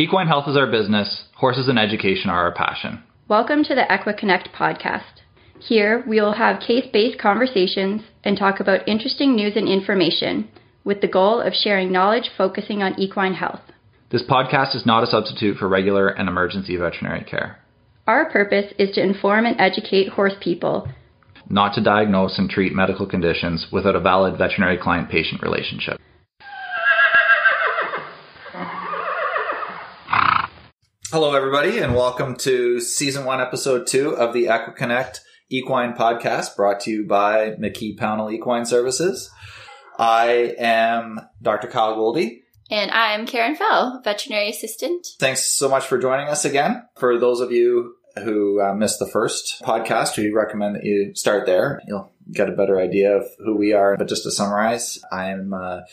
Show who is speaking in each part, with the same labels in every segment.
Speaker 1: Equine health is our business, horses and education are our passion.
Speaker 2: Welcome to the EquiConnect podcast. Here, we will have case based conversations and talk about interesting news and information with the goal of sharing knowledge focusing on equine health.
Speaker 1: This podcast is not a substitute for regular and emergency veterinary care.
Speaker 2: Our purpose is to inform and educate horse people,
Speaker 1: not to diagnose and treat medical conditions without a valid veterinary client patient relationship. Hello, everybody, and welcome to season one, episode two of the EquiConnect Equine Podcast, brought to you by McKee Pownall Equine Services. I am Dr. Kyle Goldie.
Speaker 2: And I'm Karen Fell, veterinary assistant.
Speaker 1: Thanks so much for joining us again. For those of you who uh, missed the first podcast, we recommend that you start there. You'll get a better idea of who we are. But just to summarize, I'm a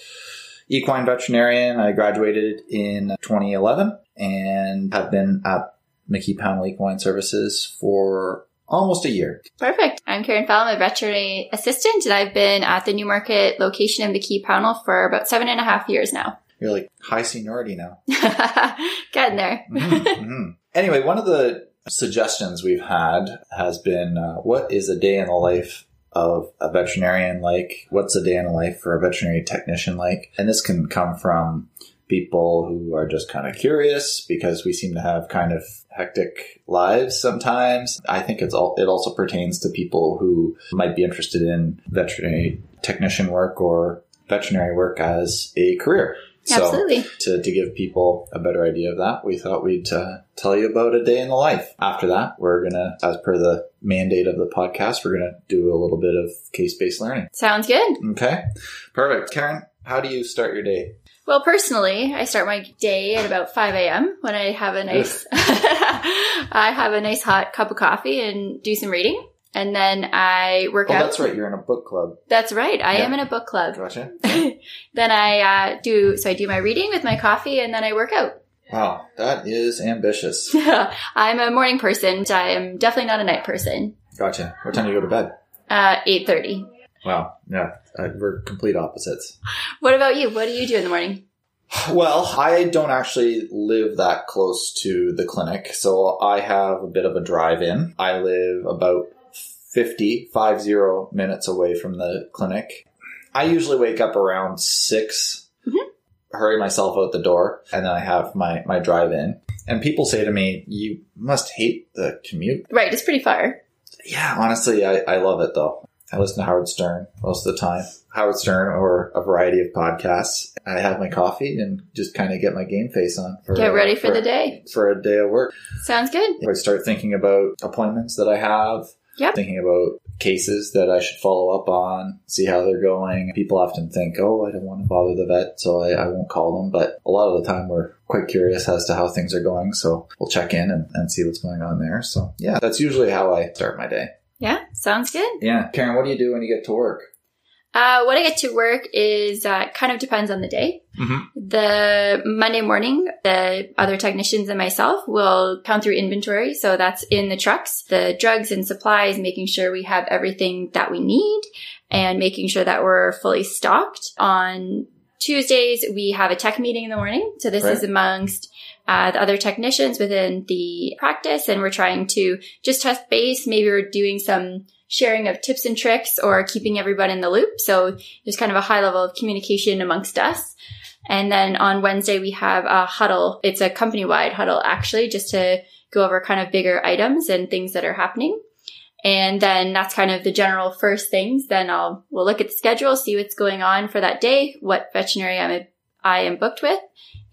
Speaker 1: equine veterinarian. I graduated in 2011 and have been at McKee Pownall Equine Services for almost a year.
Speaker 2: Perfect. I'm Karen Fell. I'm a veterinary assistant, and I've been at the Newmarket location in McKee Pownall for about seven and a half years now.
Speaker 1: You're like high seniority now.
Speaker 2: Getting there. mm-hmm, mm-hmm.
Speaker 1: Anyway, one of the suggestions we've had has been uh, what is a day in the life of a veterinarian like? What's a day in the life for a veterinary technician like? And this can come from people who are just kind of curious because we seem to have kind of hectic lives sometimes. I think it's all, it also pertains to people who might be interested in veterinary technician work or veterinary work as a career.
Speaker 2: Absolutely.
Speaker 1: So to, to give people a better idea of that, we thought we'd uh, tell you about a day in the life. After that, we're going to, as per the mandate of the podcast, we're going to do a little bit of case-based learning.
Speaker 2: Sounds good.
Speaker 1: Okay. Perfect. Karen, how do you start your day?
Speaker 2: Well, personally, I start my day at about 5 a.m. when I have a nice, I have a nice hot cup of coffee and do some reading. And then I work
Speaker 1: oh,
Speaker 2: out.
Speaker 1: that's right. You're in a book club.
Speaker 2: That's right. I yeah. am in a book club.
Speaker 1: Gotcha.
Speaker 2: then I uh, do, so I do my reading with my coffee and then I work out.
Speaker 1: Wow, that is ambitious.
Speaker 2: I'm a morning person. I am definitely not a night person.
Speaker 1: Gotcha. What time do you go to bed?
Speaker 2: Uh, 8.30.
Speaker 1: Wow. Yeah. Uh, we're complete opposites.
Speaker 2: What about you? What do you do in the morning?
Speaker 1: Well, I don't actually live that close to the clinic, so I have a bit of a drive in. I live about 50, 50 minutes away from the clinic. I usually wake up around 6 mm-hmm. hurry myself out the door, and then I have my, my drive in. And people say to me, You must hate the commute.
Speaker 2: Right, it's pretty far.
Speaker 1: Yeah, honestly, I, I love it though. I listen to Howard Stern most of the time. Howard Stern or a variety of podcasts. I have my coffee and just kind of get my game face on.
Speaker 2: For, get ready for, for, the day.
Speaker 1: For a day of work.
Speaker 2: Sounds good.
Speaker 1: I start thinking about appointments that I have.
Speaker 2: Yep.
Speaker 1: Thinking about cases that I should follow up on, see how they're going. People often think, oh, I don't want to bother the vet, so I, I won't call them. But a lot of the time, we're quite curious as to how things are going. So we'll check in and, and see what's going on there. So, yeah, that's usually how I start my day.
Speaker 2: Yeah, sounds good.
Speaker 1: Yeah. Karen, what do you do when you get to work?
Speaker 2: Uh, when I get to work is uh, kind of depends on the day. Mm-hmm. The Monday morning, the other technicians and myself will count through inventory. So that's in the trucks, the drugs and supplies, making sure we have everything that we need and making sure that we're fully stocked. On Tuesdays, we have a tech meeting in the morning. So this right. is amongst uh, the other technicians within the practice, and we're trying to just test base. Maybe we're doing some sharing of tips and tricks or keeping everyone in the loop. So there's kind of a high level of communication amongst us. And then on Wednesday, we have a huddle. It's a company wide huddle, actually, just to go over kind of bigger items and things that are happening. And then that's kind of the general first things. Then I'll, we'll look at the schedule, see what's going on for that day, what veterinary I'm, I am booked with.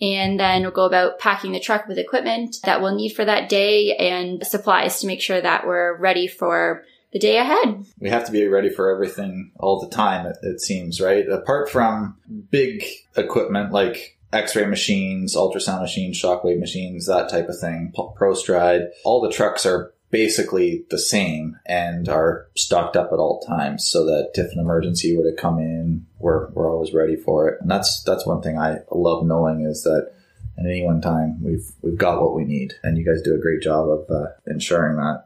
Speaker 2: And then we'll go about packing the truck with equipment that we'll need for that day and supplies to make sure that we're ready for the day ahead.
Speaker 1: We have to be ready for everything all the time, it, it seems, right? Apart from big equipment like x-ray machines, ultrasound machines, shockwave machines, that type of thing, ProStride, all the trucks are basically the same and are stocked up at all times so that if an emergency were to come in, we're, we're always ready for it. And that's, that's one thing I love knowing is that at any one time we've, we've got what we need. And you guys do a great job of uh, ensuring that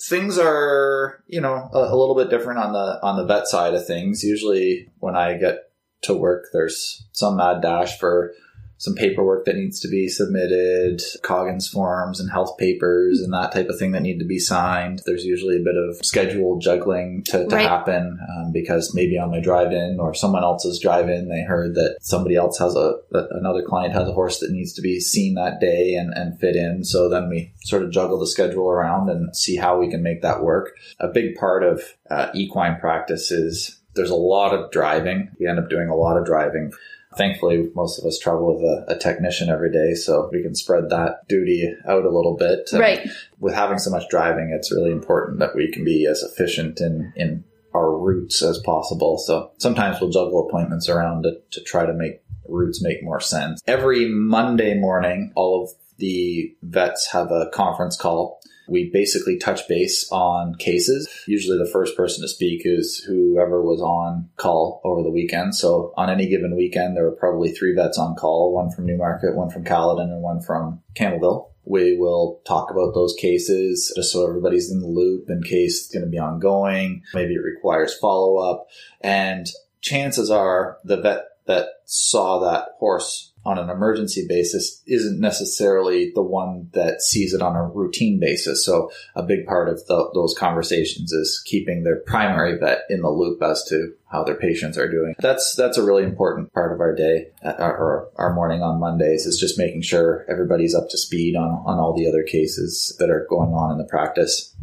Speaker 1: things are you know a, a, little bit different on the on the vet side of things. Usually when i get to work there's some mad dash for some paperwork that needs to be submitted, Coggins forms and health papers and that type of thing that need to be signed. There's usually a bit of schedule juggling to, to right. happen um, because maybe on my drive-in or someone else's drive-in, they heard that somebody else has a, another client has a horse that needs to be seen that day and, and fit in. So then we sort of juggle the schedule around and see how we can make that work. A big part of uh, equine practice is there's a lot of driving. We end up doing a lot of driving. Thankfully, most of us travel with a, a, technician every day, so we can spread that duty out a little bit.
Speaker 2: And right.
Speaker 1: With having so much driving, it's really important that we can be as efficient in, in our routes as possible. So sometimes we'll juggle appointments around to, to try to make routes make more sense. Every Monday morning, all of the vets have a conference call we basically touch base on cases. Usually the first person to speak is whoever was on call over the weekend. So on any given weekend, there were probably three vets on call, one from Newmarket, one from Caledon, and one from Campbellville. We will talk about those cases just so everybody's in the loop in case it's going to be ongoing. Maybe it requires follow up. And chances are the vet that saw that horse on an emergency basis isn't necessarily the one that sees it on a routine basis. So a big part of the, those conversations is keeping their primary vet in the loop as to how their patients are doing. That's that's a really important part of our day uh, or our morning on Mondays is just making sure everybody's up to speed on on all the other cases that are going on in the practice.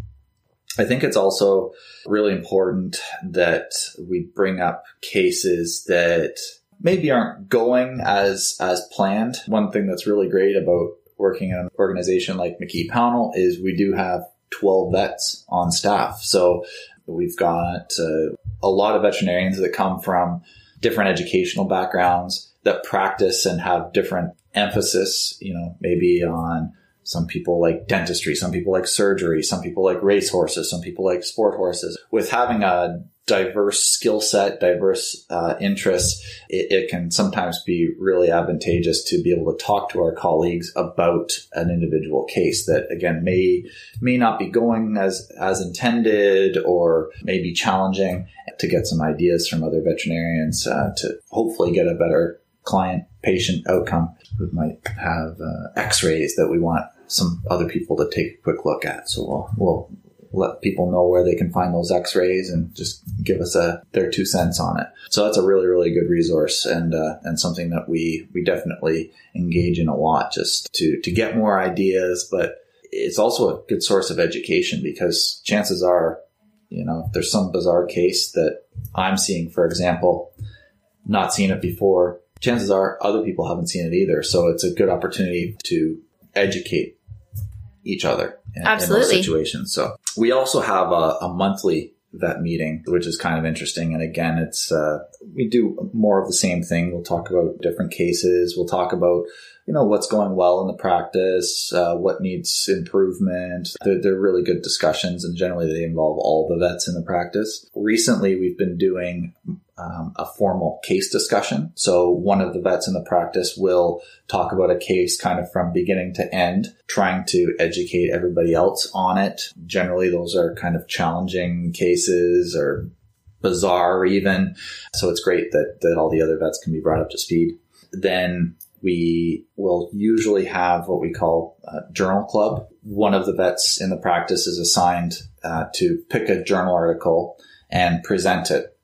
Speaker 1: I think it's also really important that we bring up cases that maybe aren't going as as planned. One thing that's really great about working in an organization like McKee Pownall is we do have 12 vets on staff. So we've got uh, a lot of veterinarians that come from different educational backgrounds that practice and have different emphasis, you know, maybe on some people like dentistry, some people like surgery, some people like race horses, some people like sport horses. With having a diverse skill set, diverse uh, interests, it, it, can sometimes be really advantageous to be able to talk to our colleagues about an individual case that again may may not be going as as intended or may be challenging to get some ideas from other veterinarians uh, to hopefully get a better client patient outcome. We might have uh, X-rays that we want some other people to take a quick look at. So we'll, we'll let people know where they can find those x-rays and just give us a their two cents on it so that's a really really good resource and uh, and something that we we definitely engage in a lot just to to get more ideas but it's also a good source of education because chances are you know if there's some bizarre case that i'm seeing for example not seen it before chances are other people haven't seen it either so it's a good opportunity to educate each other in, Absolutely. in those situations. So we also have a, a, monthly vet meeting, which is kind of interesting. And again, it's, uh, we do more of the same thing. We'll talk about different cases. We'll talk about, you know, what's going well in the practice, uh, what needs improvement. They're, they're really good discussions and generally they involve all the vets in the practice. Recently, we've been doing um, a formal case discussion. So one of the vets in the practice will talk about a case kind of from beginning to end, trying to educate everybody else on it. Generally, those are kind of challenging cases or bizarre even. So it's great that, that all the other vets can be brought up to speed. Then we will usually have what we call a journal club. One of the vets in the practice is assigned uh, to pick a journal article and present it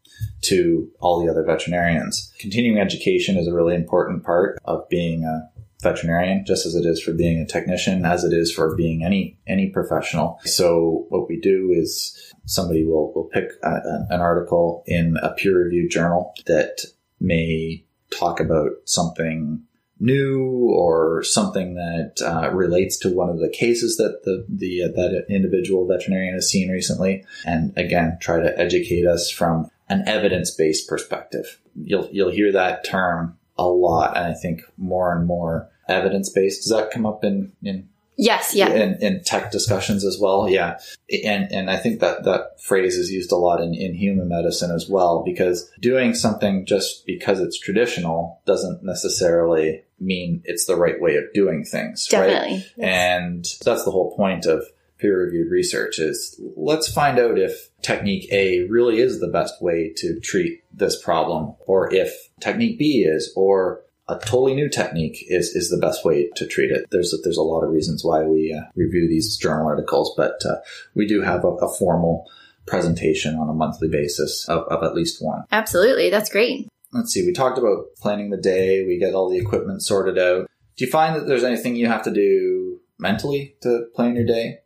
Speaker 1: to all the other veterinarians. Continuing education is a really important part of being a veterinarian, just as it is for being a technician, as it is for being any any professional. So what we do is somebody will will pick a, a, an article in a peer reviewed journal that may talk about something new or something that uh, relates to one of the cases that the the uh, that individual veterinarian has seen recently, and again try to educate us from an evidence-based perspective. You'll you'll hear that term a lot, and I think more and more evidence-based. Does that come up in in
Speaker 2: Yes, yeah.
Speaker 1: In, in tech discussions as well, yeah. And and I think that that phrase is used a lot in, in human medicine as well, because doing something just because it's traditional doesn't necessarily mean it's the right way of doing things.
Speaker 2: Definitely.
Speaker 1: Right? Yes. And that's the whole point of peer reviewed research is let's find out if technique A really is the best way to treat this problem or if technique B is or a totally new technique is, is the best way to treat it. There's a, there's a lot of reasons why we uh, review these journal articles, but uh, we do have a, a, formal presentation on a monthly basis of, of at least one.
Speaker 2: Absolutely, that's great.
Speaker 1: Let's see. We talked about planning the day. We get all the equipment sorted out. Do you find that there's anything you have to do mentally to plan your day,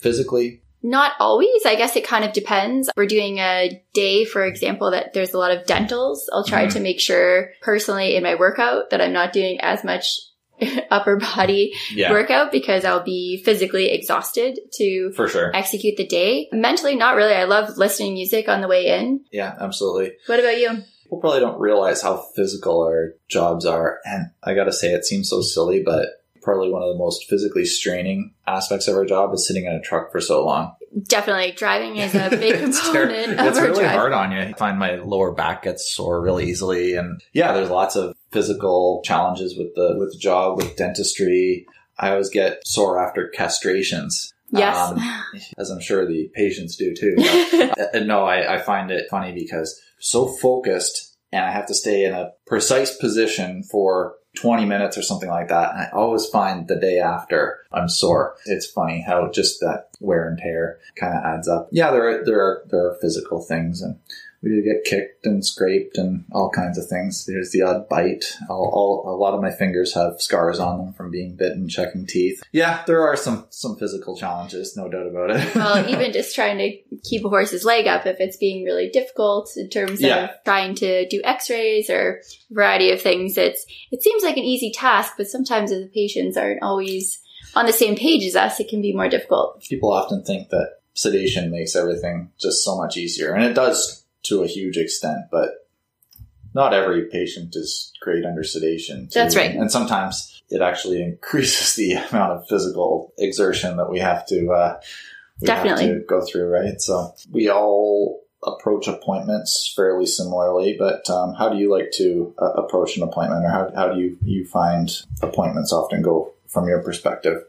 Speaker 1: physically?
Speaker 2: Not always. I guess it kind of depends. We're doing a day, for example, that there's a lot of dentals. I'll try mm-hmm. to make sure personally in my workout that I'm not doing as much upper body yeah. workout because I'll be physically exhausted to
Speaker 1: for sure
Speaker 2: execute the day. Mentally, not really. I love listening music on the way in.
Speaker 1: Yeah, absolutely.
Speaker 2: What about you?
Speaker 1: People probably don't realize how physical our jobs are. And I gotta say, it seems so silly, but probably one of the most physically straining aspects of our job is sitting in a truck for so long.
Speaker 2: Definitely, driving is a big component
Speaker 1: of
Speaker 2: it's
Speaker 1: our really
Speaker 2: drive.
Speaker 1: hard on you. I find my lower back gets sore really easily, and yeah, there's lots of physical challenges with the with the job with dentistry. I always get sore after castrations.
Speaker 2: Yes.
Speaker 1: Um, as I'm sure the patients do too. But, no, I, I find it funny because so focused and I have to stay in a precise position for 20 minutes or something like that. I always find the day after I'm sore. It's funny how just that wear and tear kind of adds up. Yeah, there are, there are, there are physical things and we do get kicked and scraped and all kinds of things. There's the odd bite. All, all, a lot of my fingers have scars on them from being bitten, checking teeth. Yeah, there are some some physical challenges, no doubt about it.
Speaker 2: well, even just trying to keep a horse's leg up if it's being really difficult in terms yeah. of trying to do X-rays or a variety of things. It's it seems like an easy task, but sometimes if the patients aren't always on the same page as us, it can be more difficult.
Speaker 1: People often think that sedation makes everything just so much easier, and it does to a huge extent, but not every patient is great under sedation.
Speaker 2: Too. That's right.
Speaker 1: And sometimes it actually increases the amount of physical exertion that we have to, uh, we
Speaker 2: Definitely.
Speaker 1: Have to go through, right? So we all approach appointments fairly similarly, but um, how do you like to uh, approach an appointment or how, how do you, you find appointments often go from your perspective?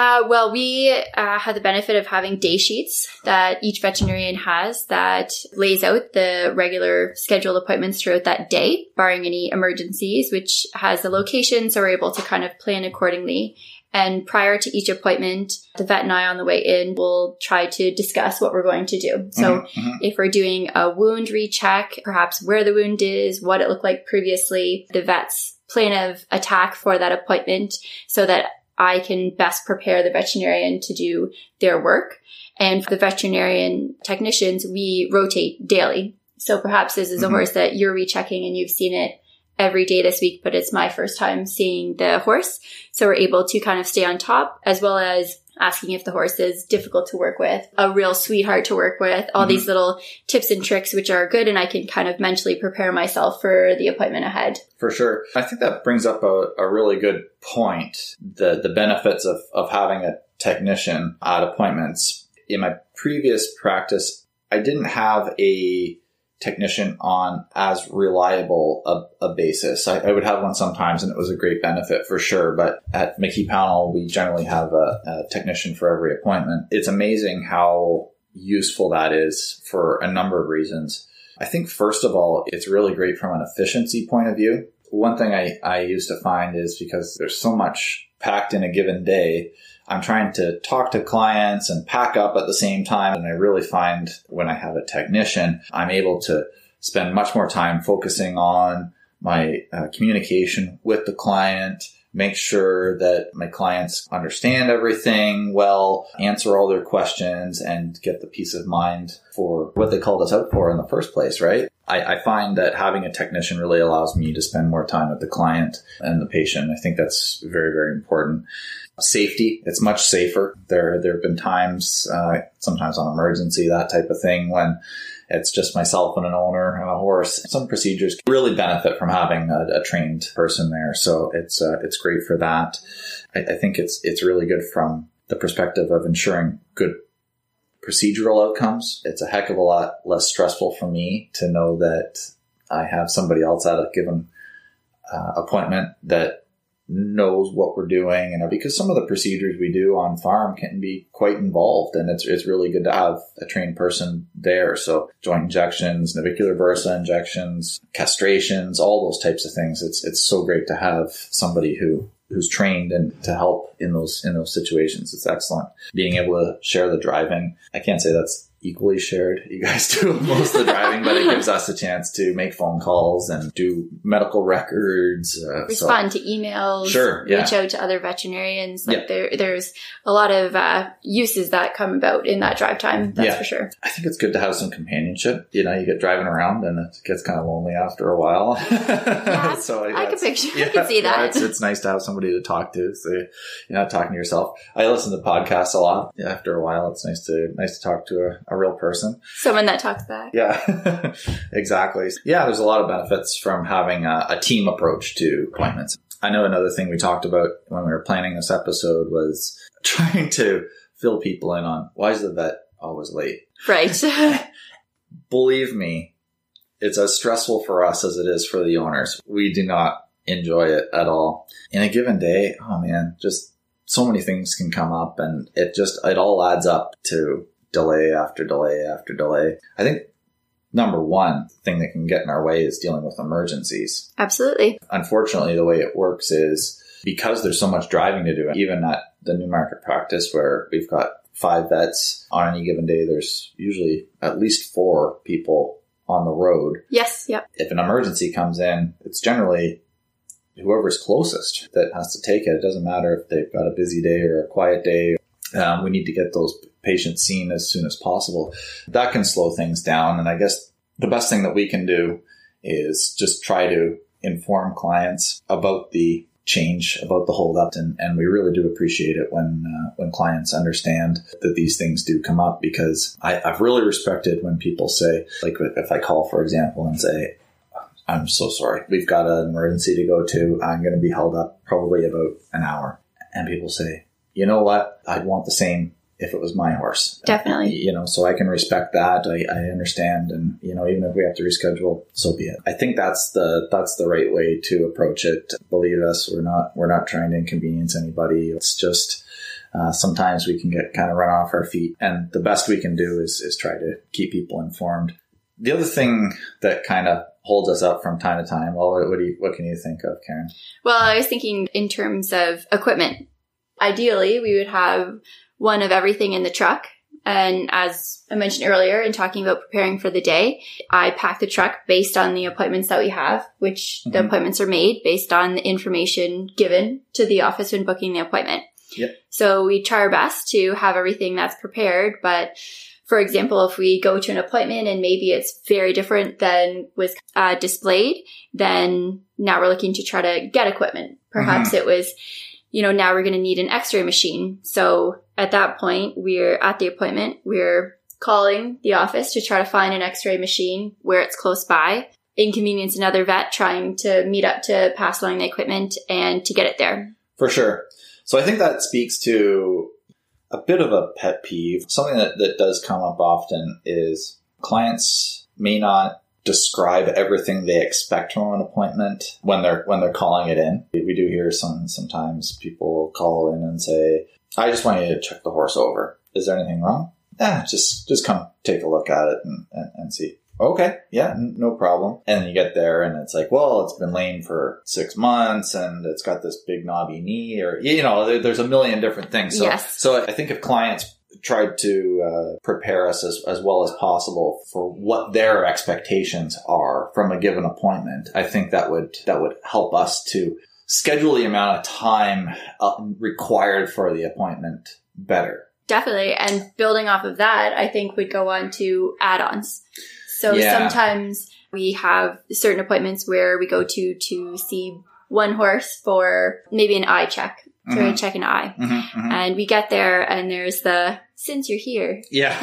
Speaker 2: Uh, well, we uh, have the benefit of having day sheets that each veterinarian has that lays out the regular scheduled appointments throughout that day, barring any emergencies, which has the location, so we're able to kind of plan accordingly. And prior to each appointment, the vet and I on the way in will try to discuss what we're going to do. So mm-hmm, mm-hmm. if we're doing a wound recheck, perhaps where the wound is, what it looked like previously, the vet's plan of attack for that appointment so that I can best prepare the veterinarian to do their work. And for the veterinarian technicians, we rotate daily. So perhaps this is a mm-hmm. horse that you're rechecking and you've seen it every day this week, but it's my first time seeing the horse. So we're able to kind of stay on top as well as asking if the horse is difficult to work with, a real sweetheart to work with, all mm-hmm. these little tips and tricks which are good and I can kind of mentally prepare myself for the appointment ahead.
Speaker 1: For sure. I think that brings up a, a really good point. The the benefits of, of having a technician at appointments. In my previous practice, I didn't have a technician on as reliable a, a basis. I, I, would have one sometimes and it was a great benefit for sure. But at McKee Pownall, we generally have a, a technician for every appointment. It's amazing how useful that is for a number of reasons. I think first of all, it's really great from an efficiency point of view. One thing I, I used to find is because there's so much packed in a given day, I'm trying to talk to clients and pack up at the same time. And I really find when I have a technician, I'm able to spend much more time focusing on my uh, communication with the client, make sure that my clients understand everything well, answer all their questions, and get the peace of mind for what they called us out for in the first place, right? I, I, find that having a technician really allows me to spend more time with the client and the patient. I think that's very, very important safety. It's much safer. There, there have been times, uh, sometimes on emergency, that type of thing, when it's just myself and an owner and a horse. Some procedures really benefit from having a, a trained person there, so it's uh, it's great for that. I, I think it's it's really good from the perspective of ensuring good procedural outcomes. It's a heck of a lot less stressful for me to know that I have somebody else at a given uh, appointment that knows what we're doing and because some of the procedures we do on farm can be quite involved and it's, it's really good to have a trained person there so joint injections navicular bursa injections castrations all those types of things it's it's so great to have somebody who who's trained and to help in those in those situations. It's excellent. Being able to share the driving i can't say that's equally shared. You guys do most of the driving, but it gives us a chance to make phone calls and do medical records,
Speaker 2: uh, respond so. to emails,
Speaker 1: sure, yeah.
Speaker 2: reach out to other veterinarians. Like yeah. there, there's a lot of uh, uses that come about in that drive time. That's yeah. for sure.
Speaker 1: I think it's good to have some companionship. You know, you get driving around and it gets kind of lonely after a while.
Speaker 2: So I, I can picture, I can see that.
Speaker 1: It's, it's, nice to have somebody to talk to. So you're not talking to yourself. I listen to podcasts a lot. After a while, it's nice to nice to talk to a a real person.
Speaker 2: Someone that talks back.
Speaker 1: Yeah, exactly. Yeah, there's a lot of benefits from having a, a team approach to appointments. I know another thing we talked about when we were planning this episode was trying to fill people in on why is the vet always late?
Speaker 2: Right.
Speaker 1: Believe me, it's as stressful for us as it is for the owners. We do not enjoy it at all. In a given day, oh man, just so many things can come up and it just, it all adds up to delay after delay after delay. I think number one thing that can get in our way is dealing with emergencies.
Speaker 2: Absolutely.
Speaker 1: Unfortunately, the way it works is because there's so much driving to do, even at the Newmarket practice where we've got five vets on any given day, there's usually at least four people on the road.
Speaker 2: Yes, yep.
Speaker 1: If an emergency comes in, it's generally whoever's closest that has to take it. It doesn't matter if they've got a busy day or a quiet day. Um, we need to get those patients seen as soon as possible. That can slow things down. And I guess the best thing that we can do is just try to inform clients about the change about the holdup and, and we really do appreciate it when uh, when clients understand that these things do come up because I, I've really respected when people say like if I call for example and say I'm so sorry we've got an emergency to go to I'm going to be held up probably about an hour and people say you know what I'd want the same if it was my horse.
Speaker 2: Definitely.
Speaker 1: You know, so I can respect that. I, I understand. And, you know, even if we have to reschedule, so be it. I think that's the, that's the right way to approach it. Believe us, we're not, we're not trying to inconvenience anybody. It's just, uh, sometimes we can get kind of run off our feet and the best we can do is, is try to keep people informed. The other thing that kind of holds us up from time to time. Well, what, what do you, what can you think of, Karen?
Speaker 2: Well, I was thinking in terms of equipment. Ideally, we would have one of everything in the truck. And as I mentioned earlier in talking about preparing for the day, I pack the truck based on the appointments that we have, which mm-hmm. the appointments are made based on the information given to the office when booking the appointment.
Speaker 1: Yep.
Speaker 2: So we try our best to have everything that's prepared. But for example, if we go to an appointment and maybe it's very different than was uh, displayed, then now we're looking to try to get equipment. Perhaps mm-hmm. it was you know, now we're going to need an x-ray machine. So at that point, we're at the appointment, we're calling the office to try to find an x-ray machine where it's close by, inconvenience another vet trying to meet up to pass along the equipment and to get it there.
Speaker 1: For sure. So I think that speaks to a bit of a pet peeve. Something that, that does come up often is clients may not describe everything they expect from an appointment when they're when they're calling it in. We do hear some sometimes people call in and say, "I just want you to check the horse over. Is there anything wrong?" Yeah, just just come take a look at it and, and, and see. Okay, yeah, no problem. And you get there and it's like, well, it's been lame for six months and it's got this big knobby knee or, you know, there's a million different things. So,
Speaker 2: yes.
Speaker 1: so I think if clients tried to uh, prepare us as, as well as possible for what their expectations are from a given appointment. I think that would that would help us to schedule the amount of time uh, required for the appointment better.
Speaker 2: Definitely, and building off of that, I think we'd go on to add-ons. So yeah. sometimes we have certain appointments where we go to to see one horse for maybe an eye check to mm-hmm. check an eye. Mm-hmm, mm-hmm. And we get there and there's the, since you're here.
Speaker 1: Yeah.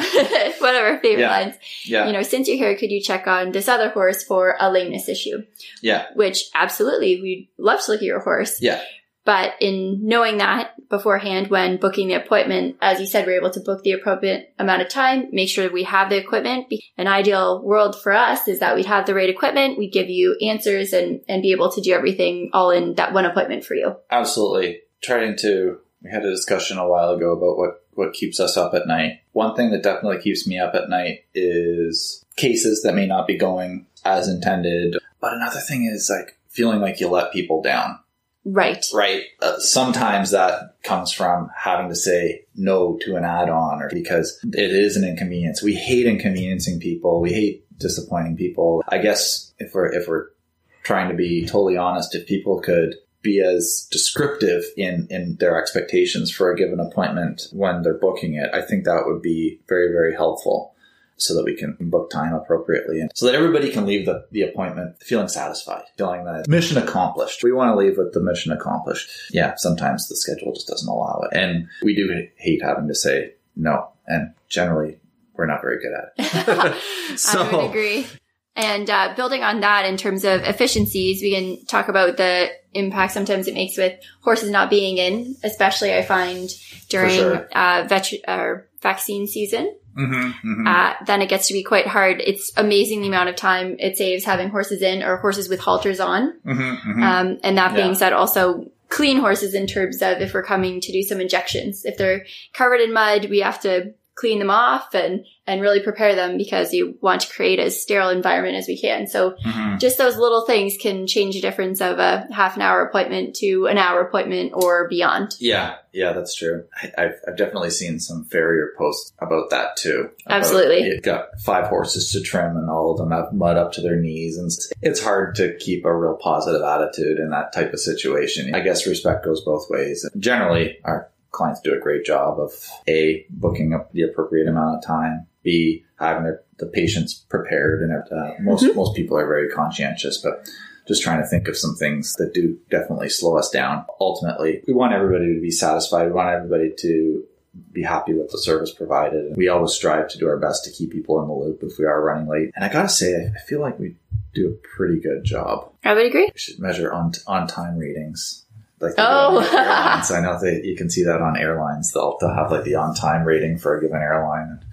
Speaker 2: One of our favorite
Speaker 1: yeah.
Speaker 2: lines.
Speaker 1: Yeah.
Speaker 2: You know, since you're here, could you check on this other horse for a lameness issue?
Speaker 1: Yeah.
Speaker 2: Which absolutely, we'd love to look at your horse.
Speaker 1: Yeah.
Speaker 2: But in knowing that beforehand when booking the appointment, as you said, we're able to book the appropriate amount of time, make sure we have the equipment. An ideal world for us is that we'd have the right equipment, we give you answers and, and be able to do everything all in that one appointment for you.
Speaker 1: Absolutely. Trying to, we had a discussion a while ago about what, what keeps us up at night. One thing that definitely keeps me up at night is cases that may not be going as intended. But another thing is like feeling like you let people down.
Speaker 2: Right.
Speaker 1: Right. Uh, sometimes that comes from having to say no to an add-on or because it is an inconvenience. We hate inconveniencing people. We hate disappointing people. I guess if we're, if we're trying to be totally honest, if people could be as descriptive in, in their expectations for a given appointment when they're booking it, I think that would be very, very helpful so that we can book time appropriately and so that everybody can leave the, the appointment feeling satisfied, feeling that mission accomplished. We want to leave with the mission accomplished. Yeah, sometimes the schedule just doesn't allow it. And we do hate having to say no. And generally, we're not very good at
Speaker 2: it. so, I would agree. And uh, building on that in terms of efficiencies, we can talk about the impact sometimes it makes with horses not being in, especially I find during sure. uh, vet- or vaccine season. Mm-hmm, mm-hmm. Uh, then it gets to be quite hard. It's amazing the amount of time it saves having horses in or horses with halters on. Mm-hmm, mm-hmm. um, and that being yeah. said, also clean horses in terms of if we're coming to do some injections. If they're covered in mud, we have to clean them off and and really prepare them because you want to create as sterile environment as we can. So mm-hmm. just those little things can change the difference of a half an hour appointment to an hour appointment or beyond.
Speaker 1: Yeah, yeah, that's true. I, have I've definitely seen some farrier posts about that too.
Speaker 2: About Absolutely.
Speaker 1: You've got five horses to trim and all of them have mud up to their knees and it's hard to keep a real positive attitude in that type of situation. I guess respect goes both ways. Generally, our clients do a great job of a booking up the appropriate amount of time, b having their, the patients prepared, and uh, most mm-hmm. most people are very conscientious, but just trying to think of some things that do definitely slow us down. Ultimately, we want everybody to be satisfied. We want everybody to be happy with the service provided. We always strive to do our best to keep people in the loop if we are running late. And I gotta say, I feel like we do a pretty good job.
Speaker 2: I would agree.
Speaker 1: We should measure on on time readings like
Speaker 2: oh.
Speaker 1: airlines. I know that you can see that on airlines. They'll, they'll have like the on time rating for a given airline.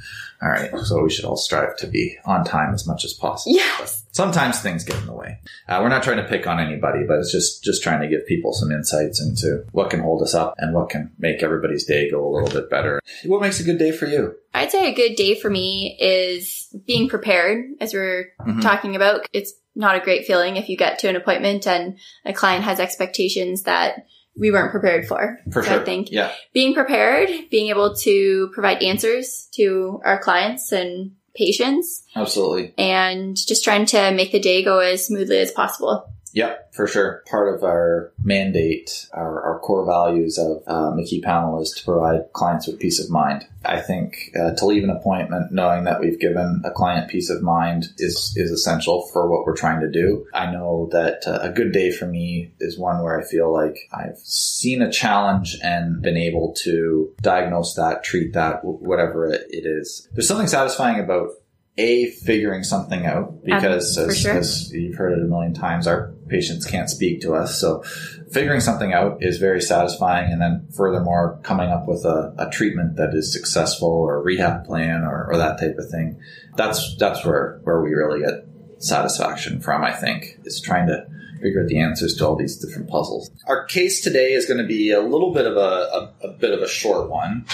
Speaker 1: All right, so we should all strive to be on time as much as possible.
Speaker 2: Yes.
Speaker 1: But sometimes things get in the way. Uh, we're not trying to pick on anybody, but it's just just trying to give people some insights into what can hold us up and what can make everybody's day go a little bit better. What makes a good day for you?
Speaker 2: I'd say a good day for me is being prepared, as we're mm-hmm. talking about. It's not a great feeling if you get to an appointment and a client has expectations that we weren't prepared for.
Speaker 1: For so sure.
Speaker 2: I think
Speaker 1: yeah.
Speaker 2: being prepared, being able to provide answers to our clients and patients.
Speaker 1: Absolutely.
Speaker 2: And just trying to make the day go as smoothly as possible.
Speaker 1: Yep, for sure. Part of our mandate, our, our core values of uh, McKee Pownall is to provide clients with peace of mind. I think uh, to leave an appointment knowing that we've given a client peace of mind is is essential for what we're trying to do. I know that uh, a good day for me is one where I feel like I've seen a challenge and been able to diagnose that, treat that, whatever it, it is. There's something satisfying about a figuring something out because um, as, sure. as, you've heard it a million times our patients can't speak to us. So figuring something out is very satisfying. And then furthermore coming up with a, a treatment that is successful or a rehab plan or, or, that type of thing. That's that's where where we really get satisfaction from i think is trying to figure out the answers to all these different puzzles. Our case today is going to be a little bit of a, a, a bit of a short one.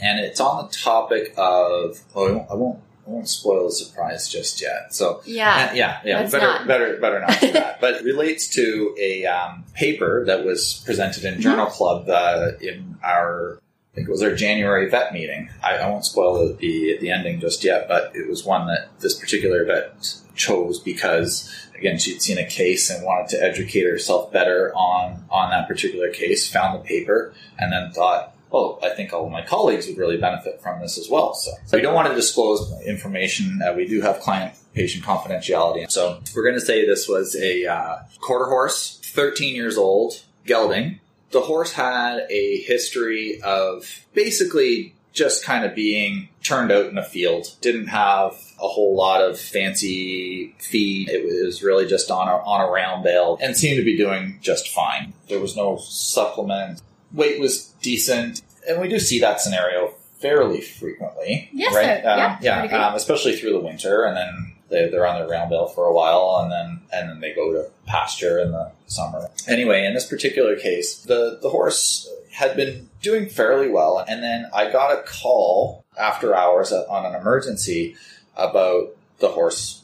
Speaker 1: And it's on the topic of oh, I won't I won't spoil the surprise just yet. So
Speaker 2: yeah,
Speaker 1: uh, yeah, yeah. Better, not. better, better not do that. but it relates to a um, paper that was presented in Journal mm-hmm. Club uh, in our. I think it was our January vet meeting. I, I won't spoil the, the, the ending just yet, but it was one that this particular vet chose because again she'd seen a case and wanted to educate herself better on on that particular case. Found the paper and then thought well, I think all of my colleagues would really benefit from this as well. So, so we don't want to disclose information. Uh, we do have client patient confidentiality. So we're going to say this was a uh, quarter horse, 13 years old, gelding. The horse had a history of basically just kind of being turned out in a field. Didn't have a whole lot of fancy feed. It was really just on a, on a round bale and seemed to be doing just fine. There was no supplement. Weight was decent. And we do see that scenario fairly frequently.
Speaker 2: Yes,
Speaker 1: right?
Speaker 2: sir.
Speaker 1: Um,
Speaker 2: Yeah, agree.
Speaker 1: um, especially through the winter, and then they, they're on their round bale for a while, and then and then they go to pasture in the summer. Anyway, in this particular case, the the horse had been doing fairly well, and then I got a call after hours on an emergency about the horse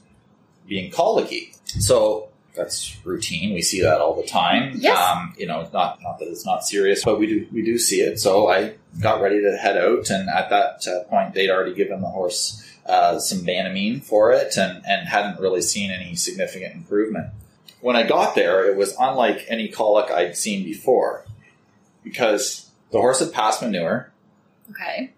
Speaker 1: being colicky. So that's routine. We see that all the time.
Speaker 2: Yes.
Speaker 1: Um, you know, not not that it's not serious, but we do we do see it. So I got ready to head out, and at that uh, point, they'd already given the horse uh, some Banamine for it, and and hadn't really seen any significant improvement. When I got there, it was unlike any colic I'd seen before, because the horse had passed manure.
Speaker 2: Okay.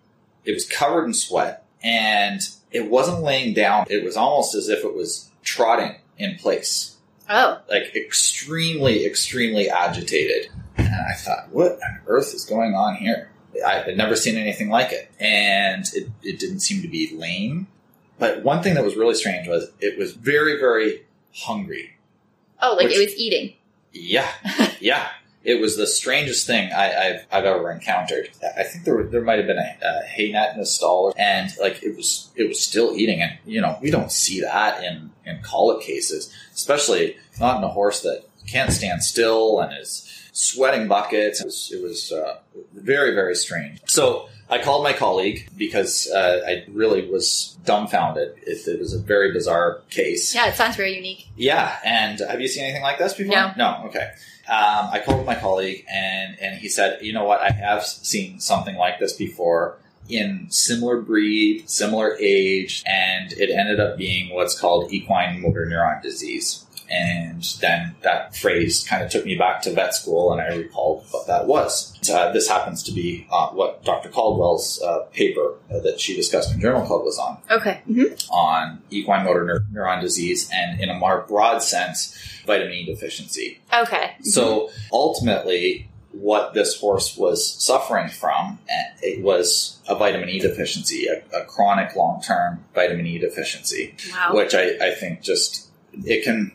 Speaker 1: It was covered in sweat, and it wasn't laying down. It was almost as if it was trotting in place
Speaker 2: Oh.
Speaker 1: like extremely, extremely agitated. And I thought, what on earth is going on here? I had never seen anything like it. And it, it didn't seem to be lame. But one thing that was really strange was it was very, very hungry.
Speaker 2: Oh, like
Speaker 1: Which-
Speaker 2: it was eating.
Speaker 1: Yeah. Yeah. It was the strangest thing I, I've, I've ever encountered. I think there there might have been a, a hay net in the stall, and like it was it was still eating. And you know we don't see that in in colic cases, especially not in a horse that can't stand still and is sweating buckets. It was it was uh, very very strange. So I called my colleague because uh, I really was dumbfounded. It, it was a very bizarre case.
Speaker 2: Yeah, it sounds very unique.
Speaker 1: Yeah, and have you seen anything like this before?
Speaker 2: No.
Speaker 1: No. Okay. Um, I called my colleague, and and he said, you know what, I have seen something like this before in similar breed, similar age, and it ended up being what's called equine motor neuron disease. And then that phrase kind of took me back to vet school, and I recalled what that was. Uh, this happens to be uh, what Dr. Caldwell's uh, paper uh, that she discussed in Journal Club was on
Speaker 2: Okay. hmm
Speaker 1: on equine motor neur- neuron disease and in a more broad sense vitamin E deficiency.
Speaker 2: Okay.
Speaker 1: So ultimately what this horse was suffering from eh, it was a vitamin E deficiency, a, a chronic long-term vitamin E deficiency,
Speaker 2: Wow.
Speaker 1: which I, I think just it can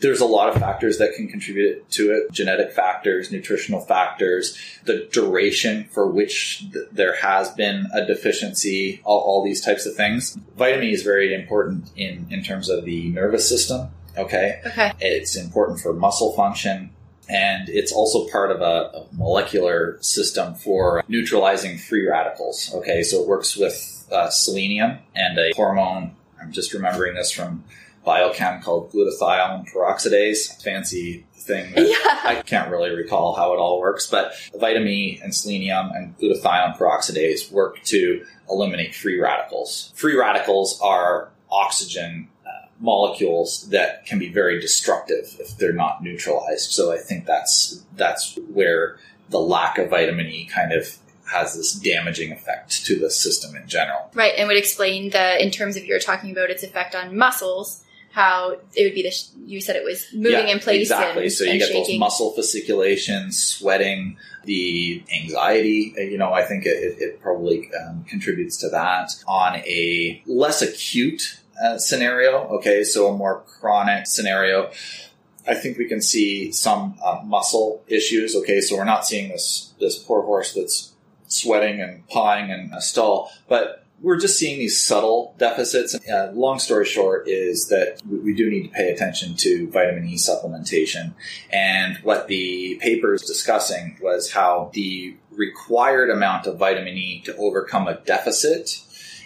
Speaker 1: there's a lot of factors that can contribute to it genetic factors nutritional factors the duration for which th- there has been a deficiency all, all these types of things vitamin e is very important in in terms of the nervous system okay
Speaker 2: Okay.
Speaker 1: it's important for muscle function and it's also part of a, a molecular system for neutralizing free radicals okay so it works with uh, selenium and a hormone i'm just remembering this from biochem called glutathione peroxidase fancy thing that
Speaker 2: Yeah.
Speaker 1: I can't really recall how it all works, but vitamin E and selenium and glutathione peroxidase work to eliminate free radicals. Free radicals are oxygen molecules that can be very destructive if they're not neutralized. So I think that's that's where the lack of vitamin E kind of has this damaging effect to the system in general.
Speaker 2: Right, and would explain the in terms of you're talking about its effect on muscles, how it would be the sh- you said it was moving in place
Speaker 1: Exactly.
Speaker 2: and,
Speaker 1: so you get
Speaker 2: shaking.
Speaker 1: those muscle fasciculations, sweating, the anxiety. uh, You know, I think it, it, it probably um, contributes to that on a less acute uh, scenario. Okay, so a more chronic scenario. I think we can see some uh, muscle issues. Okay, so we're not seeing this this poor horse that's sweating and pawing in a stall, but we're just seeing these subtle deficits. Uh, long story short is that we, we do need to pay attention to vitamin E supplementation. And what the paper is discussing was how the required amount of vitamin E to overcome a deficit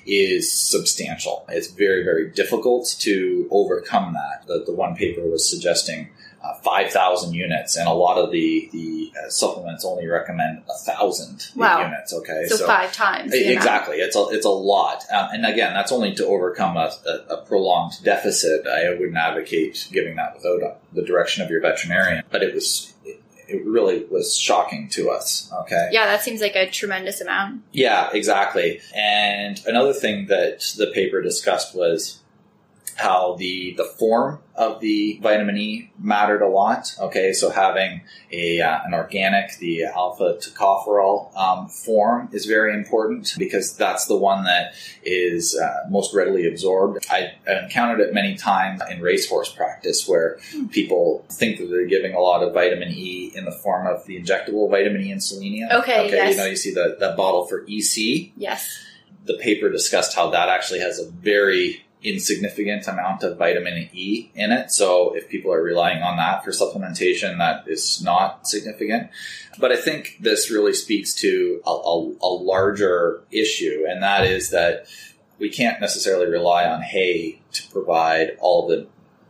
Speaker 1: is substantial. It's very, very difficult to overcome that. The, the one paper was suggesting uh, 5,000 units, and a lot of the, the uh, supplements only recommend 1,000
Speaker 2: Wow.
Speaker 1: units. Okay,
Speaker 2: so, five times. amount.
Speaker 1: Exactly, it's a it's a lot, um, and again, that's only to overcome a, a, a prolonged deficit. I wouldn't advocate giving that without uh, the direction of your veterinarian, but it was it, really was shocking to us. Okay,
Speaker 2: Yeah, that seems like a tremendous amount.
Speaker 1: yeah, exactly. And another thing that the paper discussed was how the the form of the vitamin E mattered a lot. Okay, so having a uh, an organic, the alpha tocopherol um, form is very important because that's the one that is uh, most readily absorbed. I encountered it many times in racehorse practice where people think that they're giving a lot of vitamin E in the form of the injectable vitamin E and selenium.
Speaker 2: Okay,
Speaker 1: okay,
Speaker 2: yes.
Speaker 1: you know, you see the, the bottle for EC.
Speaker 2: Yes.
Speaker 1: The paper discussed how that actually has a very insignificant amount of vitamin E in it. So if people are relying on that for supplementation, that is not significant. But I think this really speaks to a, a, a larger issue, and that is that we can't necessarily rely on hay to provide all the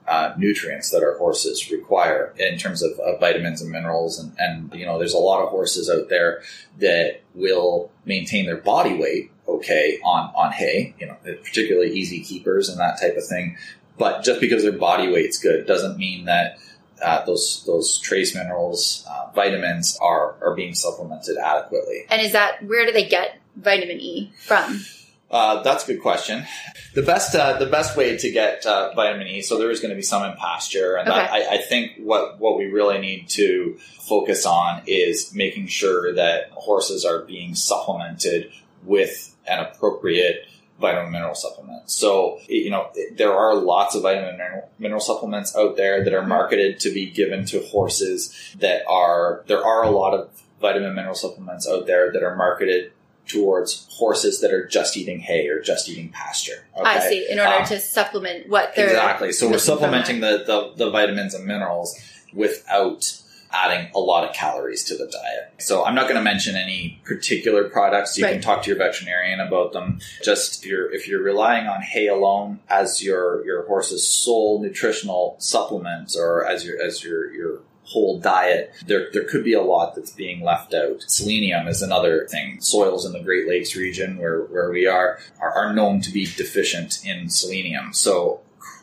Speaker 1: uh, nutrients that our horses require in terms of, of vitamins and minerals. And, and, you know, there's a lot of horses out there that will maintain their body weight okay on, on hay, you know, particularly easy keepers and that type of thing. But just because their body weight's good doesn't mean that uh, those those trace minerals, uh, vitamins are are being supplemented adequately.
Speaker 2: And is that where do they get vitamin E from?
Speaker 1: Uh, that's a good question. The best uh, the best way to get uh, vitamin E. So there is going to be some in pasture, and that, I, I think what what we really need to focus on is making sure that horses are being supplemented with an appropriate vitamin mineral supplement. So you know there are lots of vitamin mineral, mineral supplements out there that are marketed to be given to horses that are there are a lot of vitamin mineral supplements out there that are marketed towards horses that are just eating hay or just eating pasture.
Speaker 2: I see. In order
Speaker 1: Um,
Speaker 2: to supplement what they're
Speaker 1: exactly. So we're supplementing the, the, the vitamins and minerals without adding a lot of calories to the diet. So I'm not going to mention any particular products. You can talk to your veterinarian about them. Just if you're if you're relying on hay alone as your your horse's sole nutritional supplement or as your as your your whole diet, there there could be a lot that's being left out. Selenium is another thing. Soils in the Great Lakes region where where we are are, are known to be deficient in selenium. So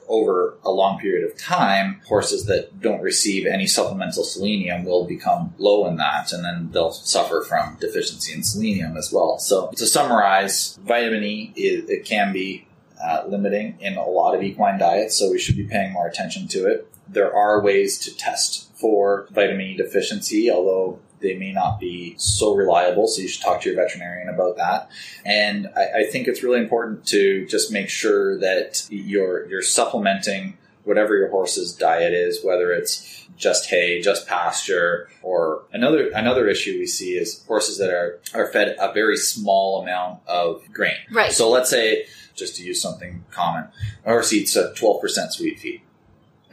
Speaker 1: over a long period of time, horses that don't receive any supplemental selenium will become low in that, and then they'll suffer from deficiency in selenium as well. So, to summarize, vitamin E is, it can be uh, limiting in a lot of equine diets, so we should be paying more attention to it. There are ways to test for vitamin E deficiency, although they may not be so reliable, so you should talk to your veterinarian about that. And I, I think it's really important to just make sure that you're you're supplementing whatever your horse's diet is, whether it's just hay, just pasture, or another another issue we see is horses that are are fed a very small amount of grain.
Speaker 2: Right.
Speaker 1: So let's say, just to use something common, a horse eats a twelve percent sweet feed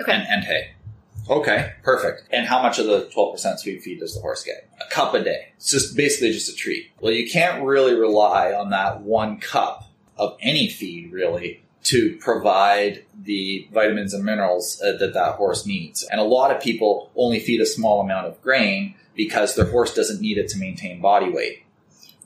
Speaker 2: Okay.
Speaker 1: and, and hay. Okay, perfect. And how much of the 12% sweet feed does the horse get? A cup a day. It's just basically just a treat. Well, you can't really rely on that one cup of any feed, really, to provide the vitamins and minerals uh, that that horse needs. And a lot of people only feed a small amount of grain because their horse doesn't need it to maintain body weight.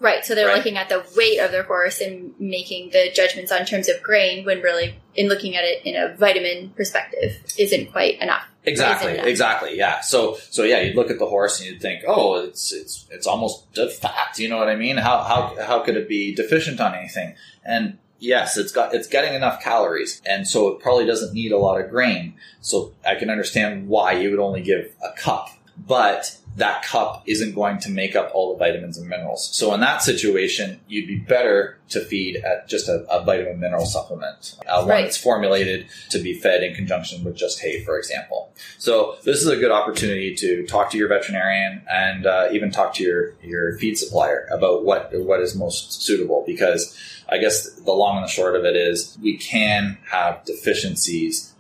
Speaker 2: Right. So they're
Speaker 1: Right.
Speaker 2: looking at the weight of their horse and making the judgments on terms of grain when really in looking at it in a vitamin perspective isn't quite enough.
Speaker 1: Exactly,
Speaker 2: Isn't
Speaker 1: exactly, yeah. So, so yeah, you'd look at the horse and you'd think, oh, it's it's it's almost fat. You know what I mean? How how how could it be deficient on anything? And yes, it's got it's getting enough calories, and so it probably doesn't need a lot of grain. So I can understand why you would only give a cup, but that cup isn't going to make up all the vitamins and minerals. So in that situation, you'd be better to feed at just a, a vitamin mineral supplement, uh, one
Speaker 2: Right.
Speaker 1: that's formulated to be fed in conjunction with just hay, for example. So this is a good opportunity to talk to your veterinarian and uh, even talk to your your feed supplier about what what is most suitable because I guess the long and the short of it is we can have deficiencies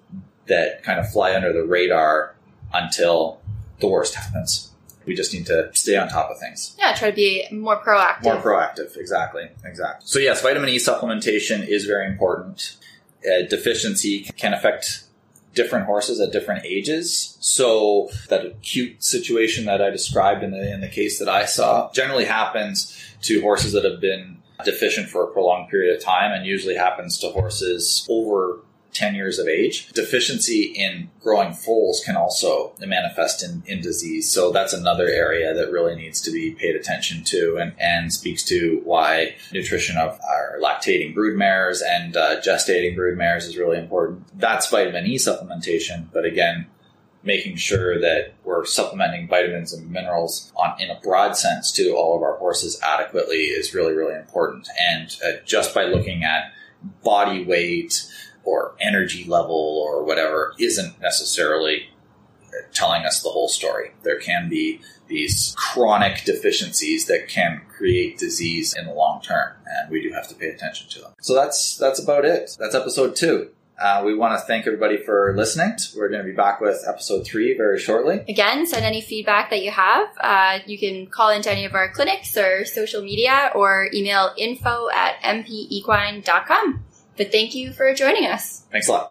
Speaker 1: that kind of fly under the radar until the worst happens. We just need to stay on top of things.
Speaker 2: Yeah, try to be more proactive.
Speaker 1: More proactive, exactly, exactly. So yes, vitamin E supplementation is very important. Uh, deficiency can affect different horses at different ages. So that acute situation that I described in the in the case that I saw generally happens to horses that have been deficient for a prolonged period of time, and usually happens to horses over 10 years of age. Deficiency in growing foals can also manifest in, in disease. So that's another area that really needs to be paid attention to and, and speaks to why nutrition of our lactating brood mares and uh, gestating brood mares is really important. That's vitamin E supplementation. But again, making sure that we're supplementing vitamins and minerals on in a broad sense to all of our horses adequately is really really important and uh, just by looking at body weight or energy level or whatever isn't necessarily telling us the whole story there can be these chronic deficiencies that can create disease in the long term and we do have to pay attention to them so that's that's about it that's episode 2 uh, we want to thank everybody for listening. We're going to be back with episode three very shortly.
Speaker 2: Again, send any feedback that you have. Uh, you can call into any of our clinics or social media or email info at mpequine.com. But thank you for joining us.
Speaker 1: Thanks a lot.